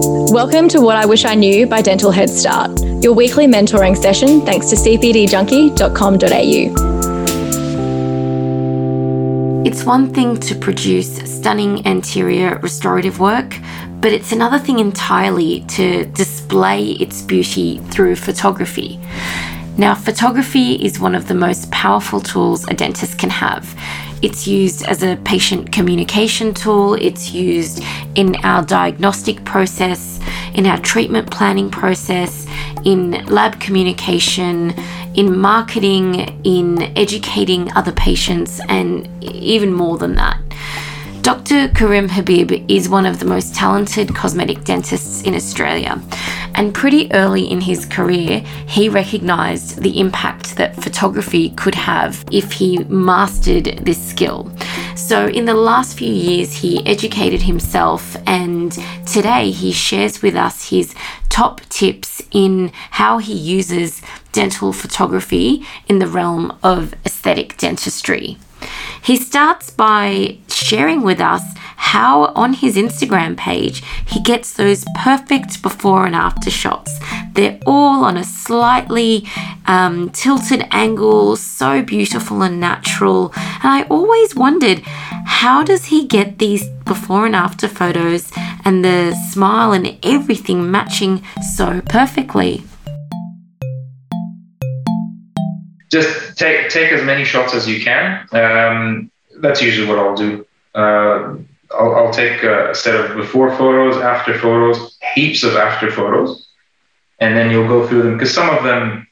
Welcome to What I Wish I Knew by Dental Head Start, your weekly mentoring session thanks to cpdjunkie.com.au. It's one thing to produce stunning anterior restorative work, but it's another thing entirely to display its beauty through photography. Now, photography is one of the most powerful tools a dentist can have. It's used as a patient communication tool, it's used in our diagnostic process, in our treatment planning process, in lab communication, in marketing, in educating other patients, and even more than that. Dr. Karim Habib is one of the most talented cosmetic dentists in Australia, and pretty early in his career, he recognised the impact that photography could have if he mastered this skill. So, in the last few years, he educated himself, and today he shares with us his top tips in how he uses dental photography in the realm of aesthetic dentistry. He starts by sharing with us how on his Instagram page he gets those perfect before and after shots. They're all on a slightly um, tilted angle, so beautiful and natural. And I always wondered how does he get these before and after photos and the smile and everything matching so perfectly? just take take as many shots as you can. Um, that's usually what I'll do. Uh, I'll, I'll, take a set of before photos, after photos, heaps of after photos, and then you'll go through them because some of them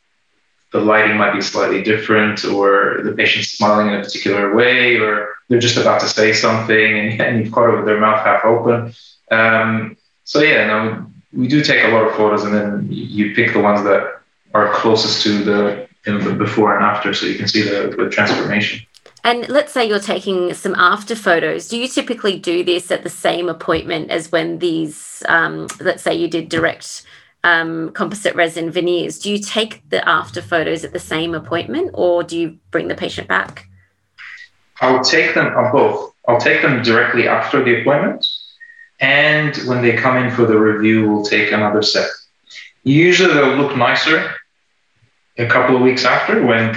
the lighting might be slightly different, or the patient's smiling in a particular way, or they're just about to say something and, and you've caught it with their mouth half open. Um, so yeah, no, we do take a lot of photos, and then you pick the ones that are closest to the in the before and after so you can see the, the transformation. And let's say you're taking some after photos. Do you typically do this at the same appointment as when these, um, let's say you did direct um, composite resin veneers? Do you take the after photos at the same appointment or do you bring the patient back? I'll take them on both. I'll take them directly after the appointment. And when they come in for the review, we'll take another set. Usually they'll look nicer a couple of weeks after when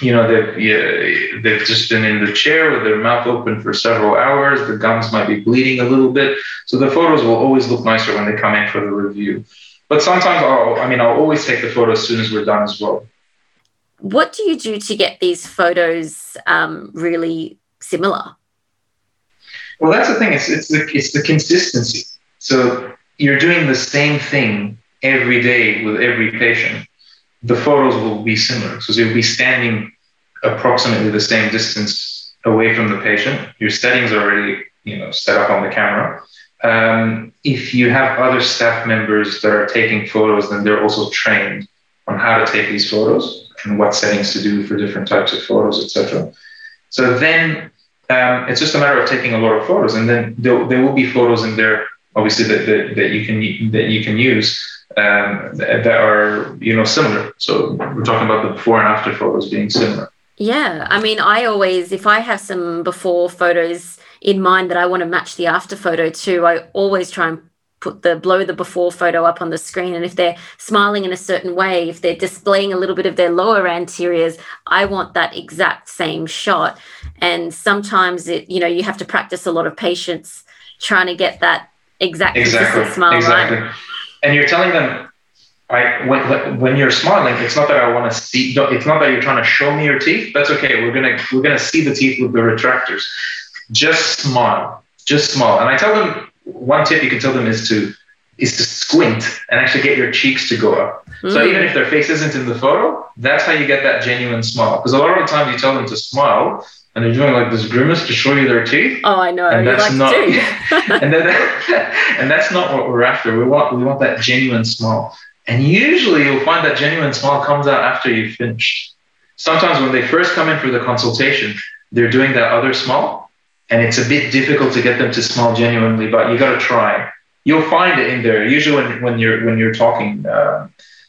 you know they've yeah, they've just been in the chair with their mouth open for several hours. The gums might be bleeding a little bit. So the photos will always look nicer when they come in for the review. But sometimes I'll, i mean i'll always take the photo as soon as we're done as well. What do you do to get these photos um, really similar? Well that's the thing. It's, it's the it's the consistency. So you're doing the same thing every day with every patient the photos will be similar. So you'll be standing approximately the same distance away from the patient. Your settings are already you know set up on the camera. Um, if you have other staff members that are taking photos, then they're also trained on how to take these photos and what settings to do for different types of photos, etc. So then um, it's just a matter of taking a lot of photos, and then there, there will be photos in there, obviously that, that, that you can that you can use um, that are you know similar. So we're talking about the before and after photos being similar. Yeah, I mean, I always if I have some before photos in mind that I want to match the after photo to, I always try and put the blow the before photo up on the screen and if they're smiling in a certain way if they're displaying a little bit of their lower anteriors i want that exact same shot and sometimes it you know you have to practice a lot of patience trying to get that exact exactly, smile exactly. right and you're telling them I when, when you're smiling, it's not that I want to see. It's not that you're trying to show me your teeth. That's okay. We're gonna we're gonna see the teeth with the retractors. Just smile. Just smile. And I tell them one tip you can tell them is to is to squint and actually get your cheeks to go up. Mm. So even if their face isn't in the photo, that's how you get that genuine smile. Because a lot of the time you tell them to smile, and they're doing like this grimace to show you their teeth. Oh, I know. And that's like not, and, that, and that's not what we're after. We want we want that genuine smile. And usually you'll find that genuine smile comes out after you've finished. Sometimes when they first come in for the consultation, they're doing that other smile, and it's a bit difficult to get them to smile genuinely. But you got to try. You'll find it in there. Usually when, when you're when you're talking, uh,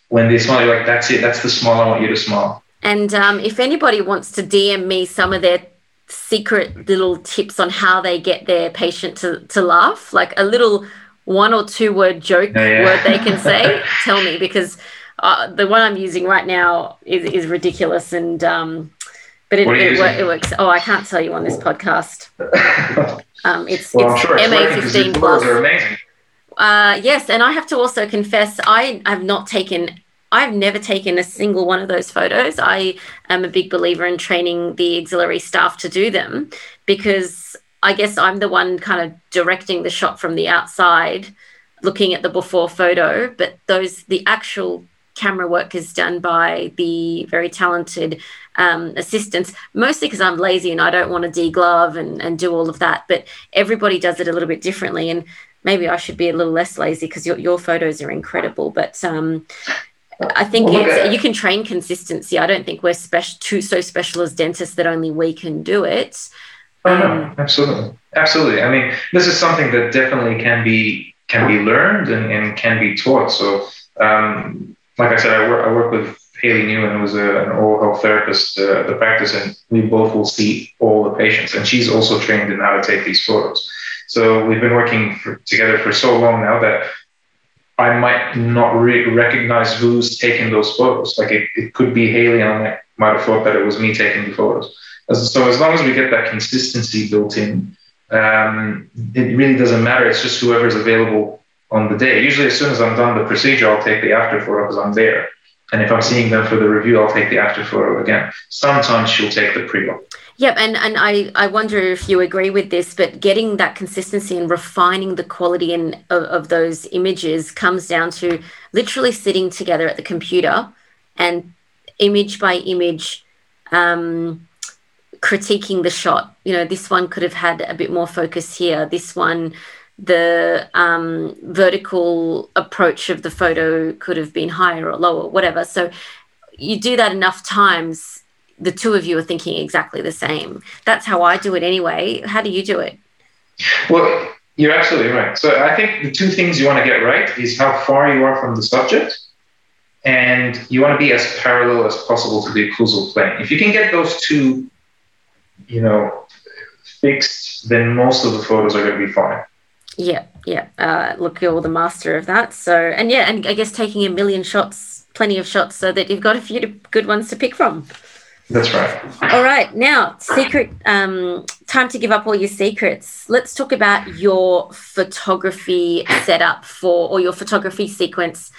when they smile, you're like, "That's it. That's the smile I want you to smile." And um, if anybody wants to DM me some of their secret little tips on how they get their patient to, to laugh, like a little one or two word joke Yeah, yeah. word they can say, tell me because uh, the one I'm using right now is, is ridiculous and um, but it, What are you it, it works. Oh, I can't tell you on this podcast. Um, it's well, it's sure it's MA working because fifteen plus. photos are amazing. Uh, yes, and I have to also confess, I have not taken, I've never taken a single one of those photos. I am a big believer in training the auxiliary staff to do them because I guess I'm the one kind of directing the shot from the outside, looking at the before photo, but those, the actual camera work is done by the very talented um, assistants, mostly because I'm lazy and I don't want to deglove and, and do all of that. But everybody does it a little bit differently. And maybe I should be a little less lazy because your, your photos are incredible. But um, I think at- you can train consistency. I don't think we're special, too so special as dentists that only we can do it. Oh no, absolutely, absolutely. I mean, this is something that definitely can be can be learned and, and can be taught. So, um, like I said, I work I work with Haley Newman, who's a, an oral health therapist uh, at the practice, and we both will see all the patients, and she's also trained in how to take these photos. So we've been working for, together for so long now that I might not re- recognize who's taking those photos. Like it, it could be Haley, and I might, have thought that it was me taking the photos. As- So as long as we get that consistency built in, um, it really doesn't matter. It's just whoever's available on the day. Usually, as soon as I'm done the procedure, I'll take the after photo because I'm there. And if I'm seeing them for the review, I'll take the after photo again. Sometimes she'll take the pre-op. Yep, and and I I wonder if you agree with this, but getting that consistency and refining the quality and of, of those images comes down to literally sitting together at the computer and image by image um, critiquing the shot. You know, this one could have had a bit more focus here. This one, the um, vertical approach of the photo could have been higher or lower, whatever. So you do that enough times the two of you are thinking exactly the same. That's how I do it anyway. How do you do it? Well, you're absolutely right. So I think the two things you want to get right is how far you are from the subject, and you want to be as parallel as possible to the occlusal plane. If you can get those two, you know, fixed, then most of the photos are going to be fine. Yeah, yeah. Uh, look, you're the master of that. So, and yeah, and I guess taking a million shots, plenty of shots, so that you've got a few good ones to pick from. That's right. All right, now secret. Um, time to give up all your secrets. Let's talk about your photography setup for, or your photography sequence.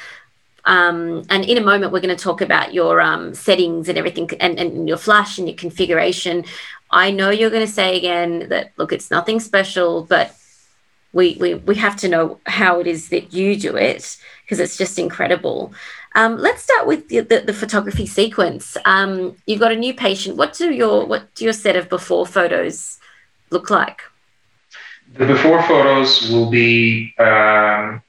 Um, and in a moment, we're going to talk about your um, settings and everything, and, and your flash and your configuration. I know you're going to say again that look, it's nothing special, but we we we have to know how it is that you do it because it's just incredible. Um, let's start with the, the, the photography sequence. Um, you've got a new patient. What do your what do your set of before photos look like? The before photos will be um,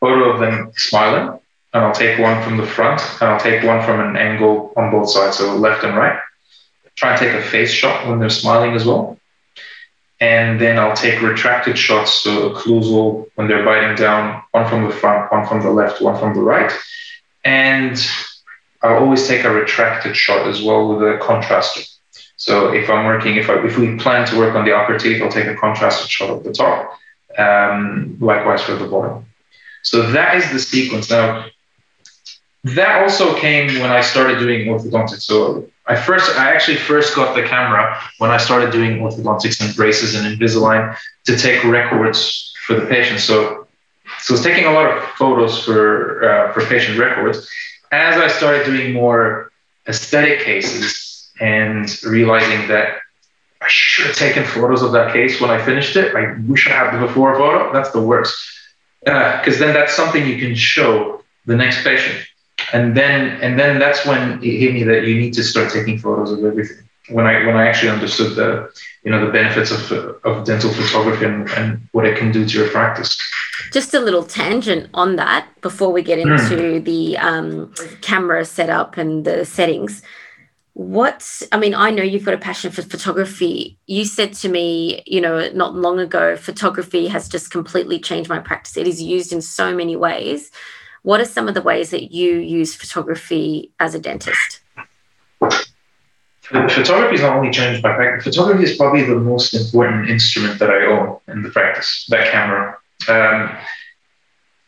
photo of them smiling, and I'll take one from the front, and I'll take one from an angle on both sides, so left and right. Try and take a face shot when they're smiling as well. And then I'll take retracted shots, so occlusal when they're biting down, one from the front, one from the left, one from the right. And I'll always take a retracted shot as well with a contraster. So if I'm working, if I, if we plan to work on the upper teeth, I'll take a contrasted shot of the top. Um, likewise for the bottom. So that is the sequence. Now, that also came when I started doing orthodontics. So I first, I actually first got the camera when I started doing orthodontics and braces and Invisalign to take records for the patient. So, so I was taking a lot of photos for uh, for patient records. As I started doing more aesthetic cases and realizing that I should have taken photos of that case when I finished it. I wish I had the before photo. That's the worst. Because then that's something you can show the next patient. And then and then that's when it hit me that you need to start taking photos of everything. When I when I actually understood the you know the benefits of, of dental photography and, and what it can do to your practice. Just a little tangent on that before we get into the um, camera setup and the settings. What I mean, I know you've got a passion for photography. You said to me, you know, not long ago, photography has just completely changed my practice. It is used in so many ways. What are some of the ways that you use photography as a dentist? Photography is not only changed by practice. Photography is probably the most important instrument that I own in the practice. That camera, Um,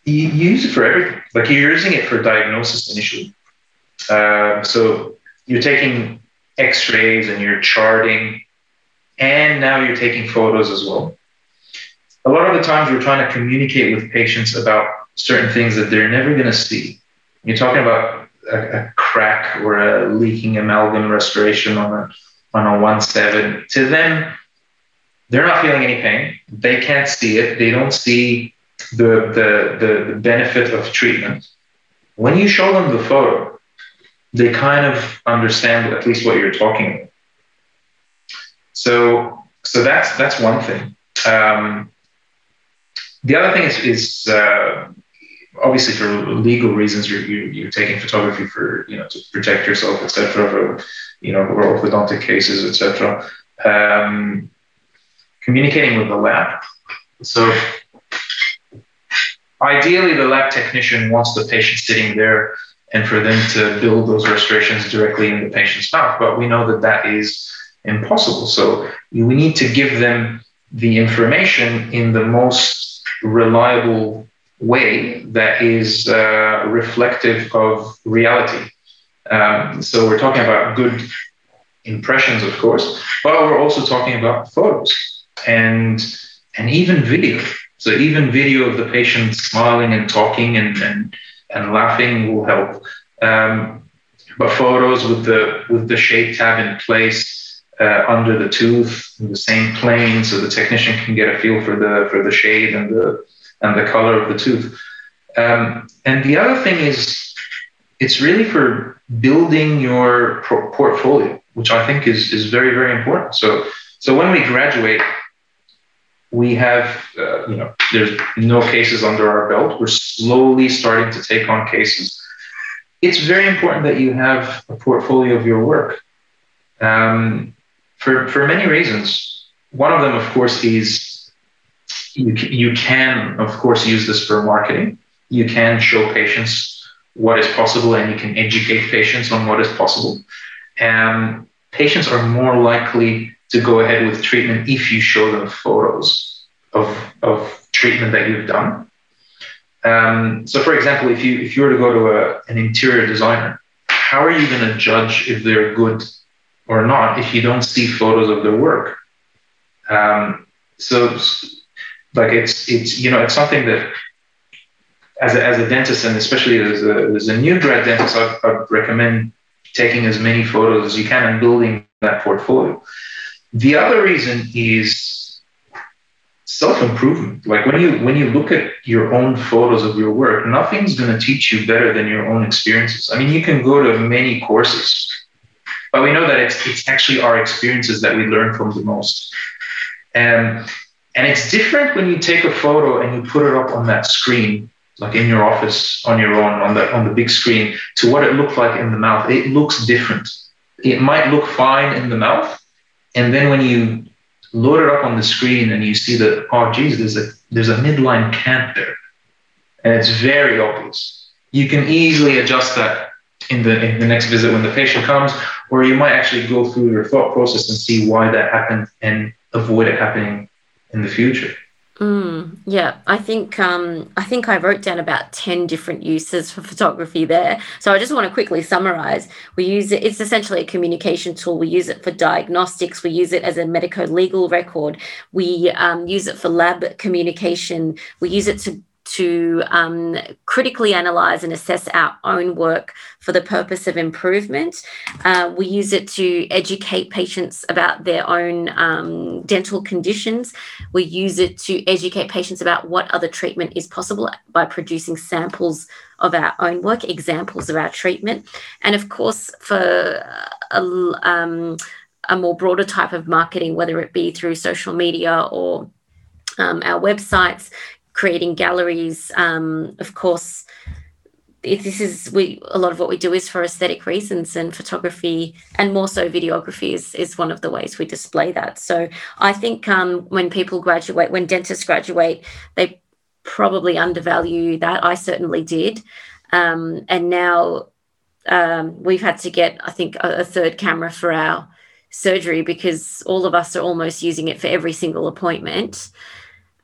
you, you use it for everything. Like you're using it for diagnosis initially. Uh, so you're taking X-rays and you're charting, and now you're taking photos as well. A lot of the times we're trying to communicate with patients about certain things that they're never going to see. You're talking about a, a, crack or a leaking amalgam restoration on a on a one seven. To them, they're not feeling any pain. They can't see it. They don't see the, the, the, the benefit of treatment. When you show them the photo, they kind of understand at least what you're talking about. So, so that's that's one thing. Um, the other thing is, is uh, obviously for legal reasons, you're, you're, you're, taking photography for you know to protect yourself, etc. For you know orthodontic cases, etc. Um, communicating with the lab. So ideally, the lab technician wants the patient sitting there and for them to build those restorations directly in the patient's mouth. But we know that that is impossible. So we need to give them the information in the most reliable way that is uh, reflective of reality. Um, so we're talking about good impressions, of course, but we're also talking about photos and and even video. So even video of the patient smiling and talking and and, and laughing will help. Um, but photos with the with the shade tab in place uh, under the tooth in the same plane, so the technician can get a feel for the for the shade and the and the color of the tooth. Um, and the other thing is, it's really for building your pro- portfolio, which I think is is very very important. So so when we graduate, we have uh, you know there's no cases under our belt. We're slowly starting to take on cases. It's very important that you have a portfolio of your work um, for for many reasons. One of them, of course, is you, you can, of course, use this for marketing you can show patients what is possible and you can educate patients on what is possible. And patients are more likely to go ahead with treatment if you show them photos of, of treatment that you've done. Um, so, for example, if you if you were to go to a, an interior designer, how are you going to judge if they're good or not if you don't see photos of their work? Um, so, like it's it's you know it's something that as a, as a dentist, and especially as a, as a new grad dentist, I, I recommend taking as many photos as you can and building that portfolio. The other reason is self improvement. Like when you when you look at your own photos of your work, nothing's going to teach you better than your own experiences. I mean, you can go to many courses, but we know that it's it's actually our experiences that we learn from the most. And and it's different when you take a photo and you put it up on that screen like in your office on your own on the on the big screen to what it looked like in the mouth. It looks different. It might look fine in the mouth and then when you load it up on the screen and you see that oh geez there's a there's a midline cant there. And it's very obvious. You can easily adjust that in the in the next visit when the patient comes or you might actually go through your thought process and see why that happened and avoid it happening in the future Mm, yeah, I think um, I think I wrote down about ten different uses for photography there. So I just want to quickly summarize. We use it; it's essentially a communication tool. We use it for diagnostics. We use it as a medico-legal record. We um, use it for lab communication. We use it to to um, critically analyze and assess our own work for the purpose of improvement. Uh, we use it to educate patients about their own um, dental conditions. We use it to educate patients about what other treatment is possible by producing samples of our own work, examples of our treatment. And of course, for a, um, a more broader type of marketing, whether it be through social media or um, our websites, creating galleries. Um, of course, this is we a lot of what we do is for aesthetic reasons, and photography and more so videography is is one of the ways we display that. So I think um, when people graduate, when dentists graduate, they probably undervalue that. I certainly did, um, and now um, we've had to get I think a, a third camera for our surgery because all of us are almost using it for every single appointment.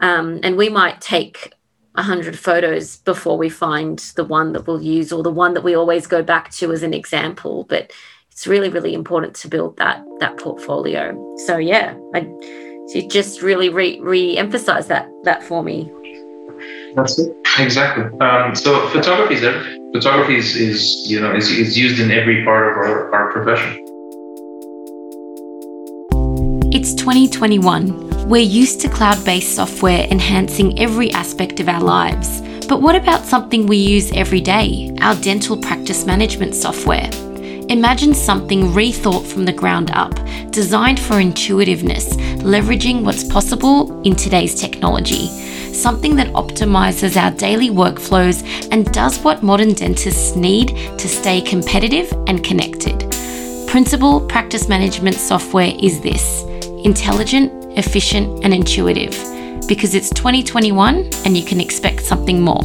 Um, and we might take 100 photos before we find the one that we'll use or the one that we always go back to as an example. But it's really, really important to build that that portfolio. So yeah, I you just really re, re-emphasize that that for me. That's it. Exactly. Um, so photography is photography is, is you know is, is used in every part of our, our profession. It's 2021. We're used to cloud based software enhancing every aspect of our lives. But what about something we use every day, our dental practice management software? Imagine something rethought from the ground up, designed for intuitiveness, leveraging what's possible in today's technology. Something that optimizes our daily workflows and does what modern dentists need to stay competitive and connected. Principal practice management software is this intelligent, efficient, and intuitive because it's 2021 and you can expect something more.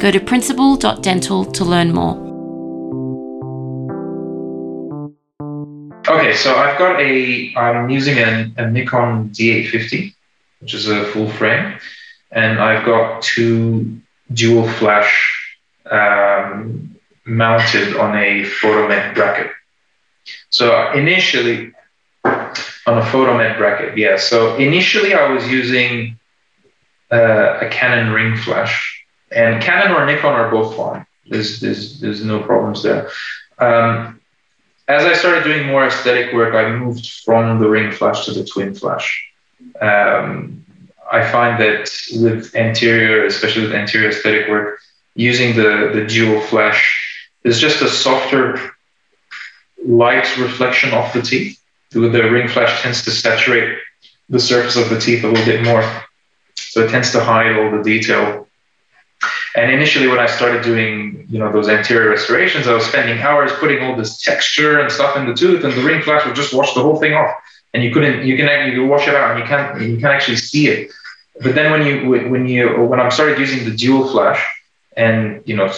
Go to principal.dental to learn more. Okay, so I've got a, I'm using a, a Nikon D850, which is a full frame, and I've got two dual flash um, mounted on a PhotoMed bracket. So initially, on a PhotoMed bracket, yeah. So initially I was using uh, a Canon ring flash, and Canon or Nikon are both fine. There's there's there's no problems there. Um, as I started doing more aesthetic work, I moved from the ring flash to the twin flash. Um, I find that with anterior, especially with anterior aesthetic work, using the, the dual flash, is just a softer light reflection off the teeth the ring flash tends to saturate the surface of the teeth a little bit more. So it tends to hide all the detail. And initially, when I started doing, you know, those anterior restorations, I was spending hours putting all this texture and stuff in the tooth, and the ring flash would just wash the whole thing off. And you couldn't, you can you wash it out, and you can't, you can't actually see it. But then when you, when you, when I started using the dual flash, and you know,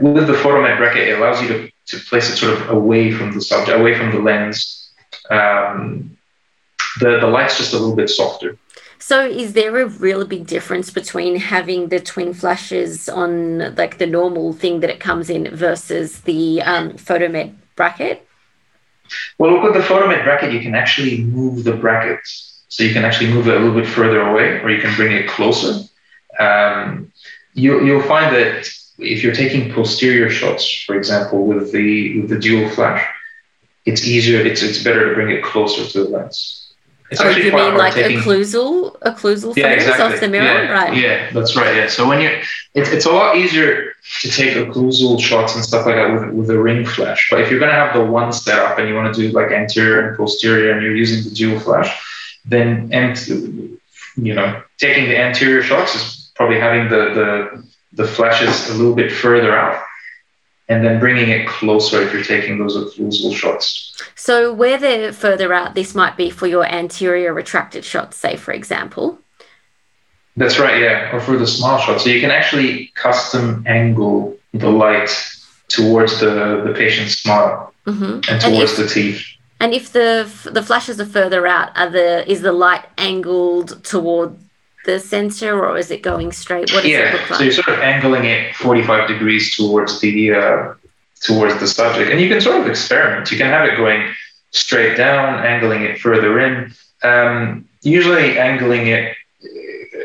with the PhotoMed bracket, it allows you to, to place it sort of away from the subject, away from the lens, um, the, the light's just a little bit softer. So, is there a really big difference between having the twin flashes on like the normal thing that it comes in versus the um, PhotoMed bracket? Well, with the PhotoMed bracket, you can actually move the bracket. So, you can actually move it a little bit further away or you can bring it closer. Um, you, you'll find that if you're taking posterior shots, for example, with the, with the dual flash, it's easier. It's it's better to bring it closer to the lens. It's oh, you mean like taking... occlusal, occlusal yeah, exactly. off the mirror, yeah, right? Yeah, that's right. Yeah. So when you're, it's it's a lot easier to take occlusal shots and stuff like that with with a ring flash. But if you're gonna have the one setup and you want to do like anterior and posterior, and you're using the dual flash, then and you know taking the anterior shots is probably having the the the flashes a little bit further out and then bringing it closer if you're taking those occlusal shots. So where they're further out, this might be for your anterior retracted shots, say for example. That's right, yeah, or for the small shot. So you can actually custom angle the light towards the, the patient's smile mm-hmm. and towards and if, the teeth. And if the the flashes are further out, are the is the light angled toward the sensor or is it going straight? What does yeah, it look like? So you're sort of angling it 45 degrees towards the uh, towards the subject. And you can sort of experiment. You can have it going straight down, angling it further in. Um, usually angling it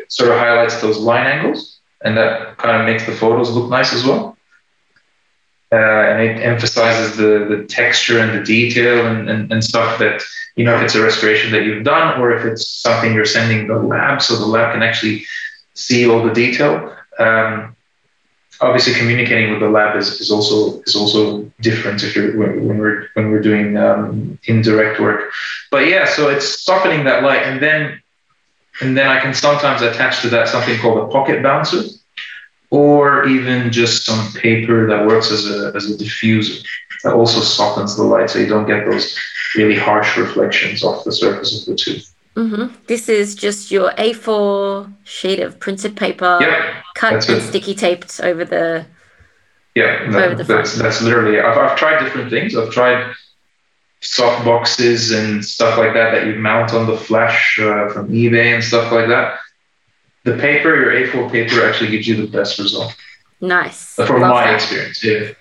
sort of highlights those line angles and that kind of makes the photos look nice as well. Uh, and it emphasizes the, the texture and the detail and, and, and stuff that you know if it's a restoration that you've done or if it's something you're sending the lab so the lab can actually see all the detail. Um, obviously communicating with the lab is, is also is also different if you're when we're when we're doing um, indirect work. But yeah so it's softening that light and then and then I can sometimes attach to that something called a pocket bouncer or even just some paper that works as a, as a diffuser that also softens the light so you don't get those really harsh reflections off the surface of the tooth. Mm-hmm. This is just your A4 sheet of printed paper yep, cut and it. sticky taped over the yeah that, over the that's, that's literally I've, I've tried different things I've tried soft boxes and stuff like that that you mount on the flash uh, from eBay and stuff like that the paper, your A4 paper, actually gives you the best result. Nice. From Love my that. experience, yeah.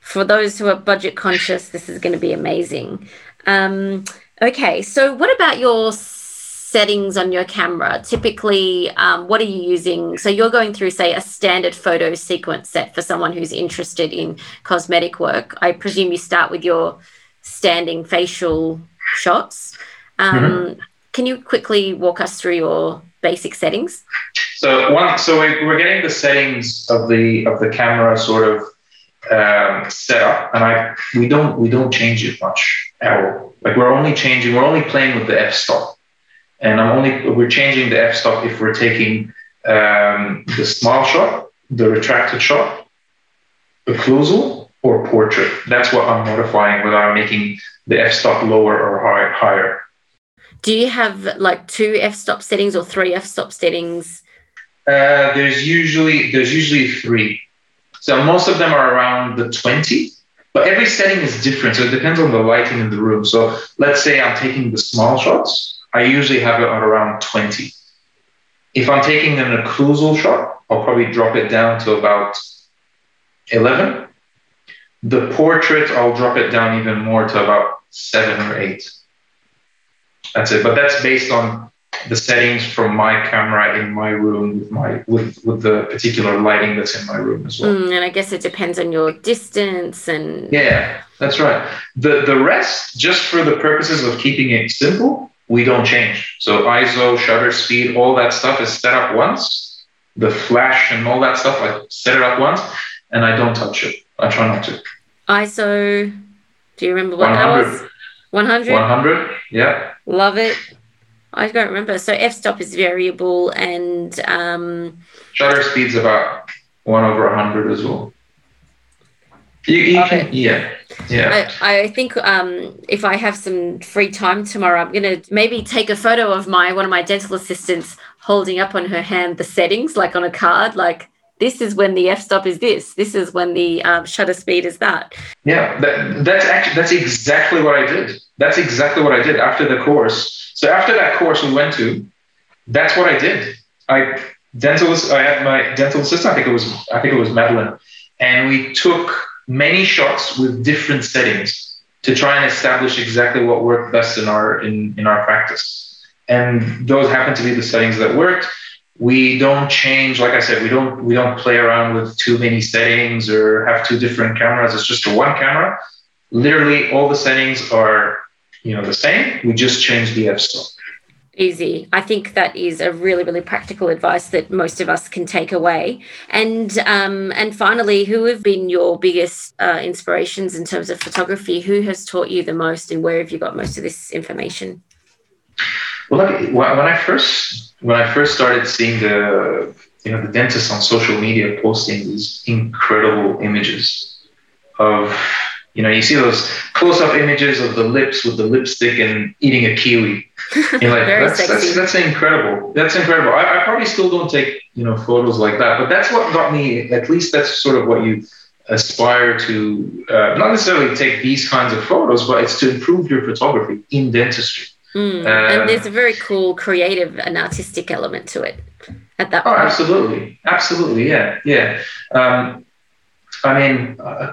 For those who are budget conscious, this is going to be amazing. Um, okay, so what about your settings on your camera? Typically, um, what are you using? So you're going through, say, a standard photo sequence set for someone who's interested in cosmetic work. I presume you start with your standing facial shots. Um, Can you quickly walk us through your basic settings? So one, so we, we're getting the settings of the of the camera sort of um, set up, and I we don't we don't change it much at all. Like we're only changing, we're only playing with the f-stop, and I'm only we're changing the f-stop if we're taking um, the small shot, the retracted shot, occlusal, or portrait. That's what I'm modifying whether I'm making the f-stop lower or high, higher. Do you have like two f-stop settings or three f-stop settings? Uh, there's usually there's usually three. So most of them are around the 20, but every setting is different. So it depends on the lighting in the room. So let's say I'm taking the small shots, I usually have it at around 20. If I'm taking an occlusal shot, I'll probably drop it down to about 11. The portrait, I'll drop it down even more to about seven or eight. That's it. But that's based on the settings from my camera in my room with my with with the particular lighting that's in my room as well. Mm, and I guess it depends on your distance and Yeah, that's right. The the rest, just for the purposes of keeping it simple, we don't change. So ISO, shutter speed, all that stuff is set up once. The flash and all that stuff, I set it up once, and I don't touch it. I try not to. ISO. Do you remember what that 100. was? 100? 100, yeah. Love it. I don't remember. So f-stop is variable and um, Shutter speed's about one over 100 as well. You, you can, yeah, yeah. I, I think um, if I have some free time tomorrow, I'm gonna maybe take a photo of my one of my dental assistants holding up on her hand the settings, like on a card, like this is when the f-stop is this, this is when the um, shutter speed is that. Yeah, that, that's actually that's exactly what I did. That's exactly what I did after the course. So after that course we went to, that's what I did. I dental I had my dental assistant. I think it was I think it was Madeline, and we took many shots with different settings to try and establish exactly what worked best in our in in our practice. And those happen to be the settings that worked. We don't change, like I said, we don't we don't play around with too many settings or have two different cameras. It's just one camera. Literally, all the settings are you know the same. We just change the f-stop. Easy. I think that is a really, really practical advice that most of us can take away. And um, and finally, who have been your biggest uh, inspirations in terms of photography? Who has taught you the most, and where have you got most of this information? Well, when I first when I first started seeing the you know the dentists on social media posting these incredible images of you know you see those close up images of the lips with the lipstick and eating a kiwi. You're like that's, that's that's incredible. That's incredible. I, I probably still don't take you know photos like that, but that's what got me. At least that's sort of what you aspire to uh, not necessarily take these kinds of photos, but it's to improve your photography in dentistry. Mm. Um, and there's a very cool creative and artistic element to it at that Oh, point. absolutely, absolutely, yeah, yeah. Um, I mean, uh,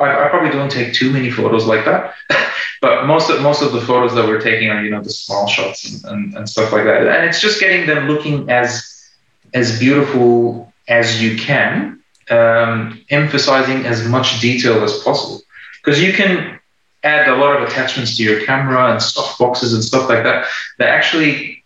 I, I probably don't take too many photos like that, but most of most of the photos that we're taking are you know the small shots and, and, and stuff like that, and it's just getting them looking as as beautiful as you can, um, emphasizing as much detail as possible, because you can add a lot of attachments to your camera and soft boxes and stuff like that that actually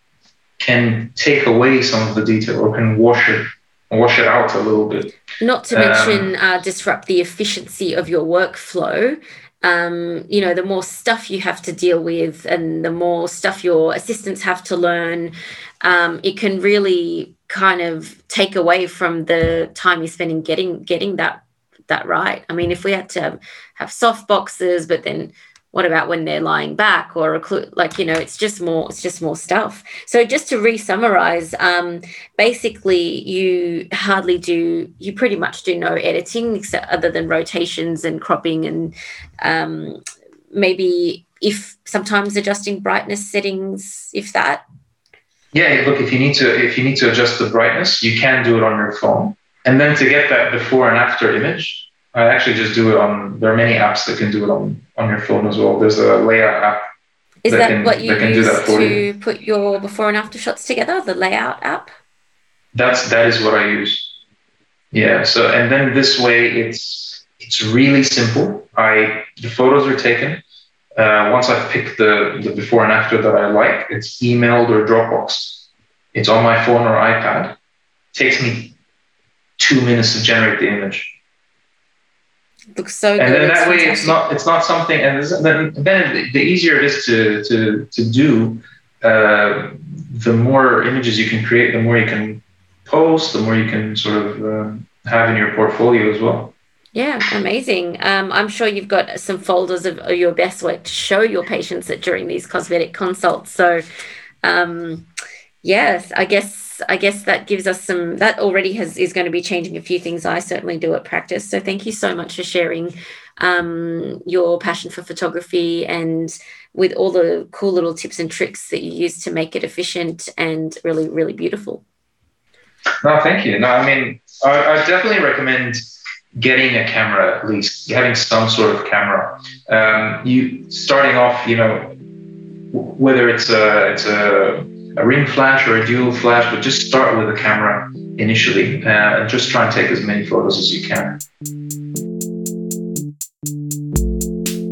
can take away some of the detail or can wash it wash it out a little bit. Not to Um, mention uh, disrupt the efficiency of your workflow. Um, you know, the more stuff you have to deal with and the more stuff your assistants have to learn, um, it can really kind of take away from the time you spend in getting getting that that right. I mean, if we had to have soft boxes, but then what about when they're lying back or like you know it's just more it's just more stuff so just to re-summarize um, basically you hardly do you pretty much do no editing except other than rotations and cropping and um, maybe if sometimes adjusting brightness settings if that yeah, look, if you need to if you need to adjust the brightness, you can do it on your phone. And then to get that before and after image, I actually just do it on. There are many apps that can do it on on your phone as well. There's a layout app. Is that, that can, what you use to you. put your before and after shots together? The layout app. That's that is what I use. Yeah. So and then this way, it's it's really simple. I the photos are taken. Uh, once I've picked the, the before and after that I like, it's emailed or Dropbox. It's on my phone or iPad. It takes me two minutes to generate the image. Looks so and good. then that it's way fantastic. it's not it's not something and then then the easier it is to to to do, uh, the more images you can create, the more you can post, the more you can sort of um, have in your portfolio as well. Yeah, amazing. Um, I'm sure you've got some folders of, your best work to show your patients that during these cosmetic consults. So, um, yes, I guess I guess that gives us some. That already has is going to be changing a few things. I certainly do at practice. So, thank you so much for sharing um, your passion for photography and with all the cool little tips and tricks that you use to make it efficient and really, really beautiful. No, thank you. No, I mean, I, I definitely recommend getting a camera at least, having some sort of camera. Um, you starting off, you know, whether it's a it's a, a ring flash or a dual flash, but just start with a camera initially uh, and just try and take as many photos as you can.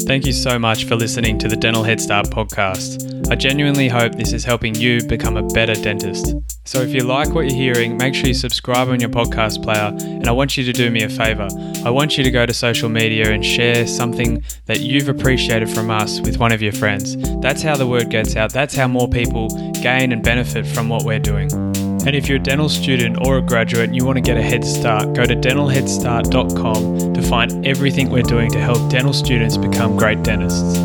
Thank you so much for listening to the Dental Head Start podcast. I genuinely hope this is helping you become a better dentist. So if you like what you're hearing, make sure you subscribe on your podcast player. And I want you to do me a favor. I want you to go to social media and share something that you've appreciated from us with one of your friends. That's how the word gets out. That's how more people gain and benefit from what we're doing. And if you're a dental student or a graduate and you want to get a head start, go to dentalheadstart.com to find everything we're doing to help dental students become great dentists.